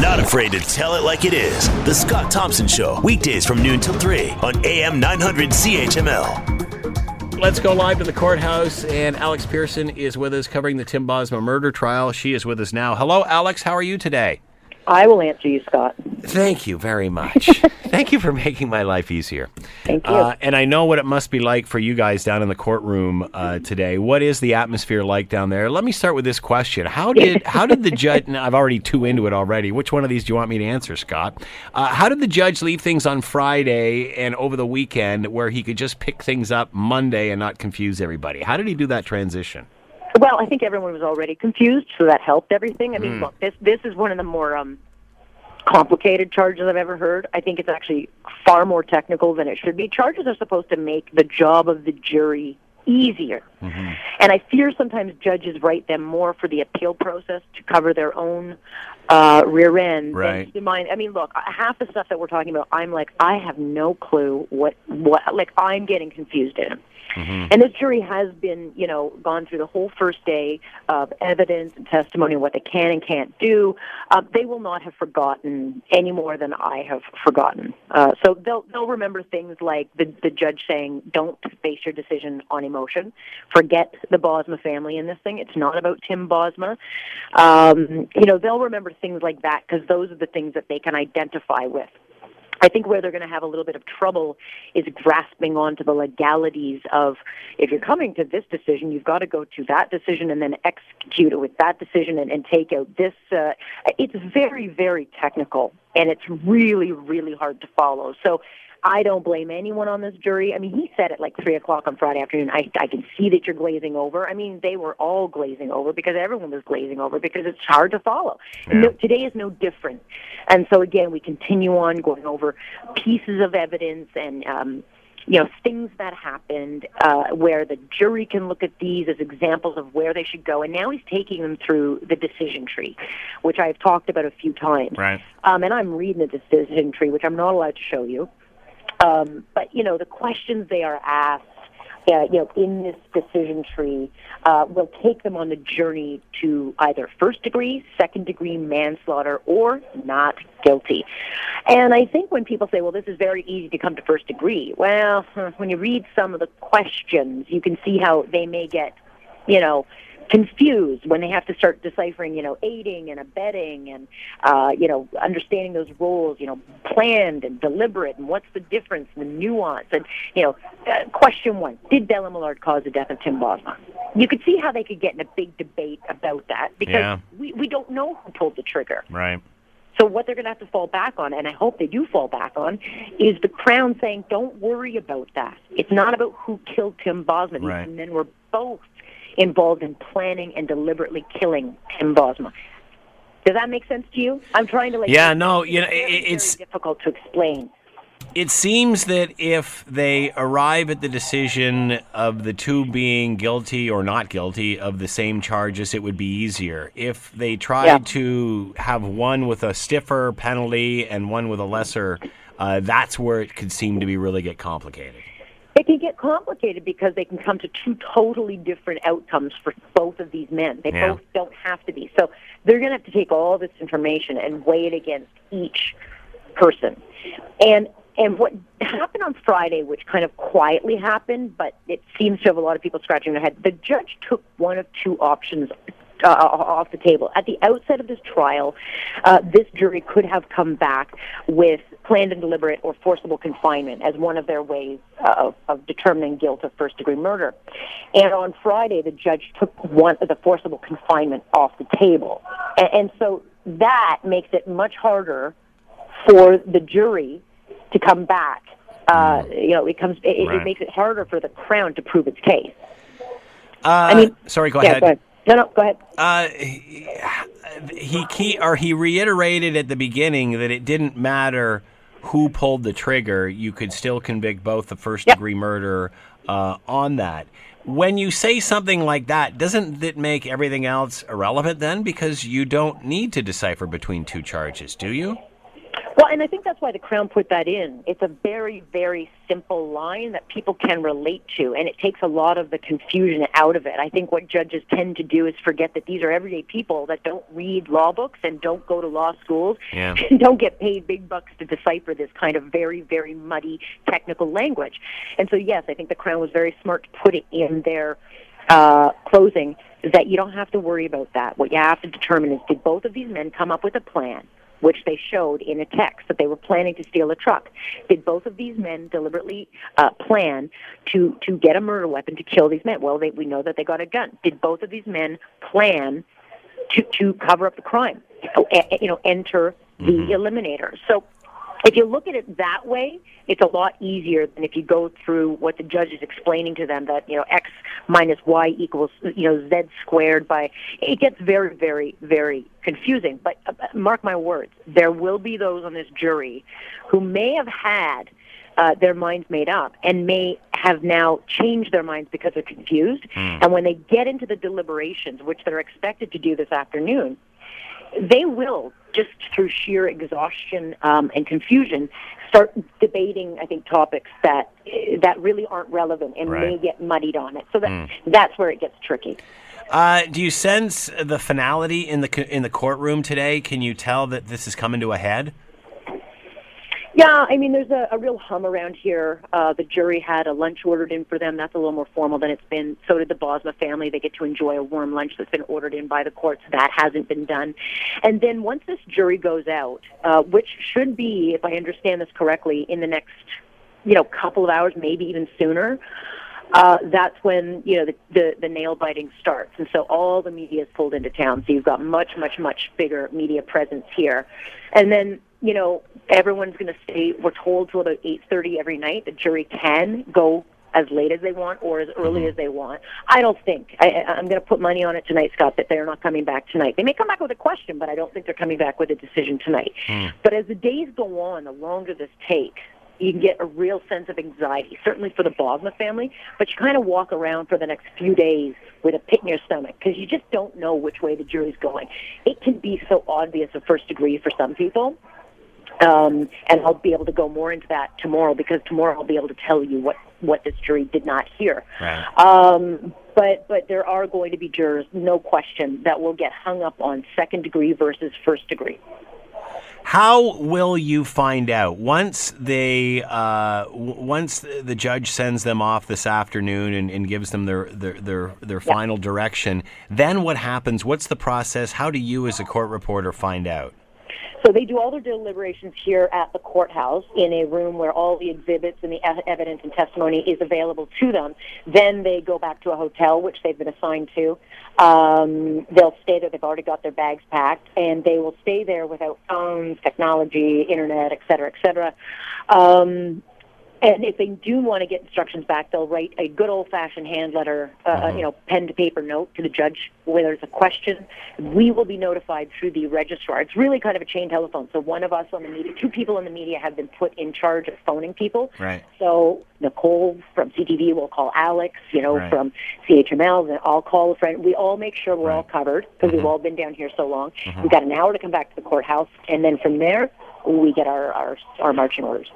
Not afraid to tell it like it is. The Scott Thompson Show, weekdays from noon till 3 on AM 900 CHML. Let's go live to the courthouse, and Alex Pearson is with us covering the Tim Bosma murder trial. She is with us now. Hello, Alex. How are you today? I will answer you, Scott. Thank you very much. Thank you for making my life easier. Thank you. Uh, and I know what it must be like for you guys down in the courtroom uh, today. What is the atmosphere like down there? Let me start with this question: How did how did the judge? I've already two into it already. Which one of these do you want me to answer, Scott? Uh, how did the judge leave things on Friday and over the weekend where he could just pick things up Monday and not confuse everybody? How did he do that transition? Well, I think everyone was already confused, so that helped everything. I mean, Hmm. look, this this is one of the more um, complicated charges I've ever heard. I think it's actually far more technical than it should be. Charges are supposed to make the job of the jury easier, Mm-hmm. and I fear sometimes judges write them more for the appeal process to cover their own uh, rear end. Right. to mind. I mean, look, half the stuff that we're talking about, I'm like, I have no clue what what. Like, I'm getting confused in it. And this jury has been, you know, gone through the whole first day of evidence and testimony and what they can and can't do. Uh, they will not have forgotten any more than I have forgotten. Uh, so they'll they'll remember things like the the judge saying, "Don't base your decision on emotion. Forget the Bosma family in this thing. It's not about Tim Bosma." Um, you know, they'll remember things like that because those are the things that they can identify with. I think where they're going to have a little bit of trouble is grasping onto the legalities of if you're coming to this decision, you've got to go to that decision and then execute it with that decision and, and take out this. Uh, it's very, very technical and it's really, really hard to follow. So I don't blame anyone on this jury. I mean, he said at like three o'clock on Friday afternoon. I I can see that you're glazing over. I mean, they were all glazing over because everyone was glazing over because it's hard to follow. No, today is no different. And so again, we continue on going over pieces of evidence and. um you know things that happened uh, where the jury can look at these as examples of where they should go, and now he's taking them through the decision tree, which I've talked about a few times. Right. Um, and I'm reading the decision tree, which I'm not allowed to show you. Um, but you know, the questions they are asked, uh, you know, in this decision tree, uh, will take them on the journey to either first degree, second degree manslaughter, or not guilty. And I think when people say, "Well, this is very easy to come to first degree," well, when you read some of the questions, you can see how they may get, you know confused when they have to start deciphering, you know, aiding and abetting and, uh, you know, understanding those roles, you know, planned and deliberate and what's the difference, the nuance. And, you know, uh, question one, did Dellen Millard cause the death of Tim Bosma? You could see how they could get in a big debate about that because Yeah. we, we don't know who pulled the trigger. Right. So what they're going to have to fall back on, and I hope they do fall back on, is the Crown saying, "Don't worry about that. It's not about who killed Tim Bosma. These Right. men were both involved in planning and deliberately killing Tim Bosma." Does that make sense to you? I'm trying to like. Yeah, no, you know, very, it's- very difficult to explain. It seems that if they arrive at the decision of the two being guilty or not guilty of the same charges, it would be easier. If they tried Yeah. to have one with a stiffer penalty and one with a lesser, uh, that's where it could seem to be really get complicated. It can get complicated because they can come to two totally different outcomes for both of these men. They Yeah. both don't have to be. So they're going to have to take all this information and weigh it against each person. And and what happened on Friday, which kind of quietly happened, but it seems to have a lot of people scratching their head. The judge took one of two options uh, off the table. At the outset of this trial, uh, this jury could have come back with planned and deliberate or forcible confinement as one of their ways uh, of, of determining guilt of first degree murder. And on Friday, the judge took one of the forcible confinement off the table, and, and so that makes it much harder for the jury to come back. Uh, you know, it comes. It, Right. it makes it harder for the crown to prove its case. Uh, I mean- sorry, go yeah, ahead. go ahead. No, no, go ahead. Uh, he, key or he reiterated at the beginning that it didn't matter who pulled the trigger; you could still convict both the first Yep. degree murder uh, on that. When you say something like that, doesn't that make everything else irrelevant then? Because you don't need to decipher between two charges, do you? Well, and I think that's why the Crown put that in. It's a very, very simple line that people can relate to, and it takes a lot of the confusion out of it. I think what judges tend to do is forget that these are everyday people that don't read law books and don't go to law schools Yeah. and don't get paid big bucks to decipher this kind of very, very muddy technical language. And so, yes, I think the Crown was very smart to put it in their uh, closing that you don't have to worry about that. What you have to determine is did both of these men come up with a plan? Which they showed in a text that they were planning to steal a truck. Did both of these men deliberately uh, plan to to get a murder weapon to kill these men? Well, they, we know that they got a gun. Did both of these men plan to to cover up the crime? You know, enter the eliminator. So if you look at it that way, it's a lot easier than if you go through what the judge is explaining to them that, you know, X minus Y equals, you know, Z squared by, it gets very, very, very confusing. But uh, mark my words, there will be those on this jury who may have had uh, their minds made up and may have now changed their minds because they're confused. And when they get into the deliberations, which they're expected to do this afternoon, they will just through sheer exhaustion um, and confusion start debating I think topics that that really aren't relevant and may get muddied on it. So that that's where it gets tricky. Uh, do you sense the finality in the in the courtroom today? Can you tell that this is coming to a head? Yeah, I mean, there's a, a real hum around here. Uh, the jury had a lunch ordered in for them. That's a little more formal than it's been. So did the Bosma family. They get to enjoy a warm lunch that's been ordered in by the courts. That hasn't been done. And then once this jury goes out, uh, which should be, if I understand this correctly, in the next, you know, couple of hours, maybe even sooner. Uh, that's when you know the, the the nail biting starts, and so all the media is pulled into town. So you've got much, much, much bigger media presence here, and then you know everyone's going to stay. We're told till about eight thirty every night. The jury can go as late as they want or as early mm-hmm. as they want. I don't think I, I'm going to put money on it tonight, Scott, that they're not coming back tonight. They may come back with a question, but I don't think they're coming back with a decision tonight. Mm. But as the days go on, the longer this takes, you can get a real sense of anxiety, certainly for the Bosma family, but you kind of walk around for the next few days with a pit in your stomach because you just don't know which way the jury's going. It can be so obvious a first degree for some people. Um, and I'll be able to go more into that tomorrow because tomorrow I'll be able to tell you what, what this jury did not hear. Right. Um, but but there are going to be jurors, no question, that will get hung up on second degree versus first degree. How will you find out once they uh, w- once the judge sends them off this afternoon and, and gives them their their their, their final direction? Then what happens? What's the process? How do you, as a court reporter, find out? So they do all their deliberations here at the courthouse in a room where all the exhibits and the evidence and testimony is available to them. Then they go back to a hotel, which they've been assigned to. Um, they'll stay there. They've already got their bags packed, and they will stay there without phones, technology, internet, et cetera, et cetera. Um, and if they do want to get instructions back, they'll write a good old-fashioned hand letter, uh, uh uh-huh. you know, pen to paper note to the judge where there's a question. We will be notified through the registrar. It's really kind of a chain telephone. So one of us on the media, two people in the media have been put in charge of phoning people. Right. So Nicole from CTV will call Alex, you know, Right. from CHML, then I'll call a friend. We all make sure we're all covered because we've mm-hmm. all been down here so long. Mm-hmm. We've got an hour to come back to the courthouse, and then from there we get our our, our marching orders.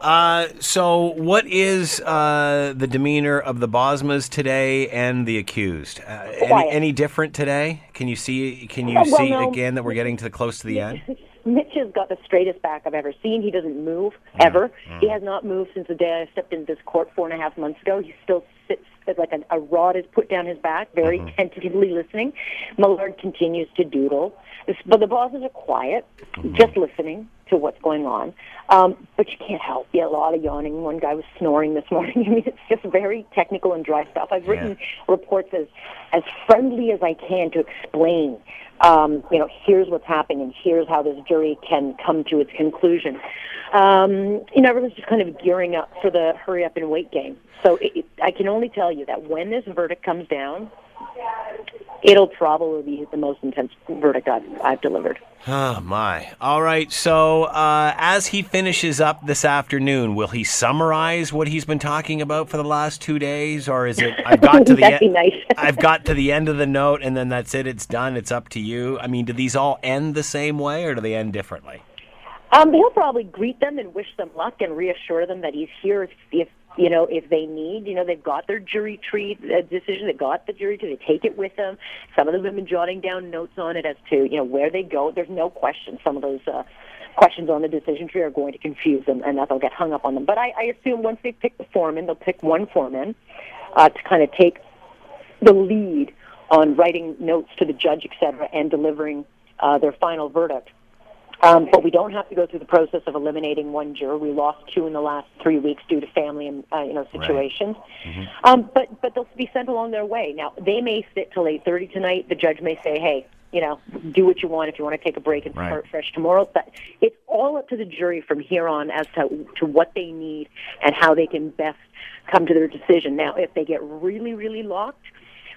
Uh, so, what is uh, the demeanor of the Bosmas today and the accused? Uh, any, any different today? Can you see? Can you well, see no. again that we're getting to the close to the end? Smich has got the straightest back I've ever seen. He doesn't move ever. He has not moved since the day I stepped into this court four and a half months ago. He still sits like a, a rod is put down his back, very tentatively listening. Millard continues to doodle, This- but the Bosmas are quiet, just listening to what's going on. Um, but you can't help. You get a lot of yawning. One guy was snoring this morning. I mean, it's just very technical and dry stuff. I've written reports as as friendly as I can to explain um, you know, here's what's happening and here's how this jury can come to its conclusion. Um, you know, everyone's just kind of gearing up for the hurry up and wait game. So it, it, I can only tell you that when this verdict comes down, it'll probably be the most intense verdict I've, I've delivered. Oh my! All right. So, uh, as he finishes up this afternoon, will he summarize what he's been talking about for the last two days, or is it? I've got to the end. nice. I've got to the end of the note, and then that's it. It's done. It's up to you. I mean, do these all end the same way, or do they end differently? Um, he'll probably greet them and wish them luck and reassure them that he's here if, if you know if they need. You know, they've got their jury tree uh, decision. They got the jury tree. They take it with them. Some of them have been jotting down notes on it as to you know where they go. There's no question. Some of those. Uh, questions on the decision tree are going to confuse them and that they'll get hung up on them. But I, I assume once they pick the foreman, they'll pick one foreman uh, to kind of take the lead on writing notes to the judge, et cetera, and delivering uh, their final verdict. Um, but we don't have to go through the process of eliminating one juror. We lost two in the last three weeks due to family and uh, you know situations. Right. Mm-hmm. Um, but but they'll be sent along their way. Now they may sit till eight thirty tonight. The judge may say, "Hey, you know, do what you want if you want to take a break and start right. fresh tomorrow. But it's all up to the jury from here on as to to what they need and how they can best come to their decision. Now, if they get really, really locked,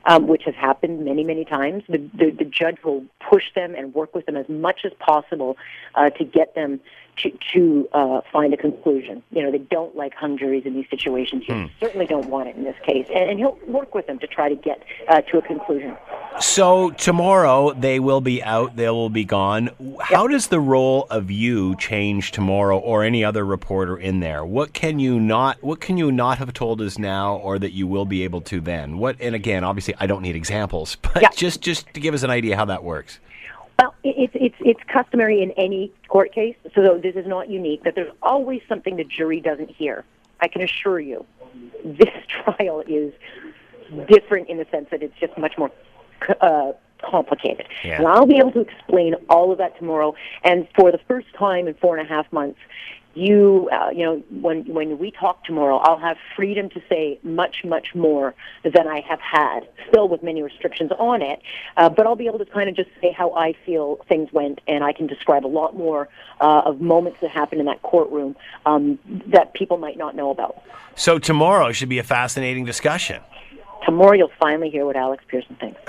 um, which has happened many, many times, the, the, the judge will push them and work with them as much as possible uh, to get them to, to uh, find a conclusion. You know, they don't like hung juries in these situations. You hmm. certainly don't want it in this case. And, and he'll work with them to try to get uh, to a conclusion. So tomorrow they will be out, they will be gone. How yep. does the role of you change tomorrow or any other reporter in there? What can you not what can you not have told us now or that you will be able to then? What and again, obviously I don't need examples, but yep. just just to give us an idea how that works. Well, it's it's it's customary in any court case, so this is not unique. That there's always something the jury doesn't hear. I can assure you, this trial is different in the sense that it's just much more uh, complicated. Yeah. And I'll be able to explain all of that tomorrow. And for the first time in four and a half months, you uh, you know when when we talk tomorrow I'll have freedom to say much much more than I have had still with many restrictions on it uh, but I'll be able to kind of just say how I feel things went and I can describe a lot more uh, of moments that happened in that courtroom um, that people might not know about so tomorrow should be a fascinating discussion tomorrow you'll finally hear what Alex Pearson thinks.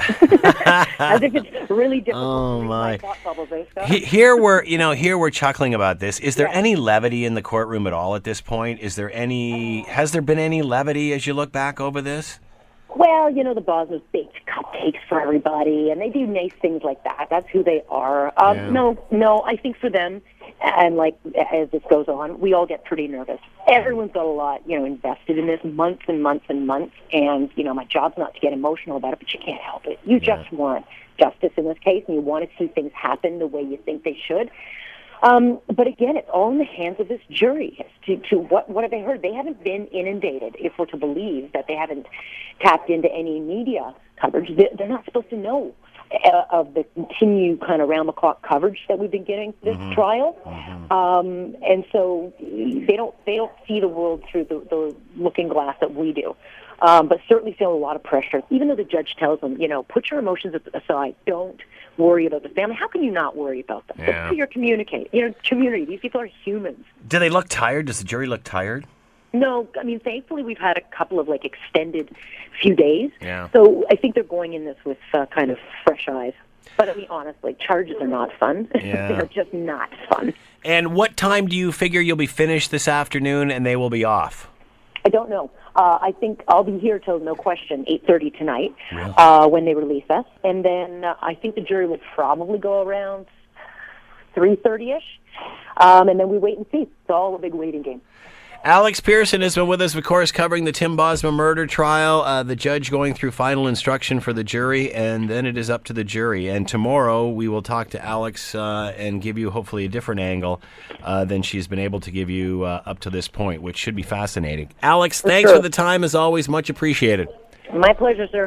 As if it's really difficult. Oh my! my here we're, you know, here we're chuckling about this. Is there yeah. any levity in the courtroom at all at this point? Is there any? Has there been any levity as you look back over this? Well, you know, the Bosmas baked cupcakes for everybody, and they do nice things like that. That's who they are. Um, yeah. No, no, I think for them, and like as this goes on, we all get pretty nervous. Everyone's got a lot, you know, invested in this months and months and months. And you know, my job's not to get emotional about it, but you can't help it. You yeah. just want justice in this case, and you want to see things happen the way you think they should. Um, but again, it's all in the hands of this jury as to, to what what have they heard. They haven't been inundated, if we're to believe that they haven't tapped into any media coverage. They're not supposed to know of the continued kind of round the clock coverage that we've been getting this mm-hmm. trial, mm-hmm. Um, and so they don't they don't see the world through the, the looking glass that we do. Um, but certainly feel a lot of pressure, even though the judge tells them, you know, put your emotions aside. Don't worry about the family. How can you not worry about them? Yeah. It's your communicate. You know, community. These people are humans. Do they look tired? Does the jury look tired? No, I mean, thankfully we've had a couple of like extended few days. Yeah. So I think they're going in this with uh, kind of fresh eyes. But I mean, honestly, charges are not fun. Yeah. They're just not fun. And what time do you figure you'll be finished this afternoon and they will be off? I don't know. Uh, I think I'll be here till no question eight thirty tonight really? uh, when they release us, and then uh, I think the jury will probably go around three thirty ish, um, and then we wait and see. It's all a big waiting game. Alex Pearson has been with us, of course, covering the Tim Bosma murder trial. Uh, the judge going through final instruction for the jury, and then it is up to the jury. And tomorrow we will talk to Alex uh, and give you hopefully a different angle uh, than she's been able to give you uh, up to this point, which should be fascinating. Alex, for thanks sure. for the time as always. Much appreciated. My pleasure, sir.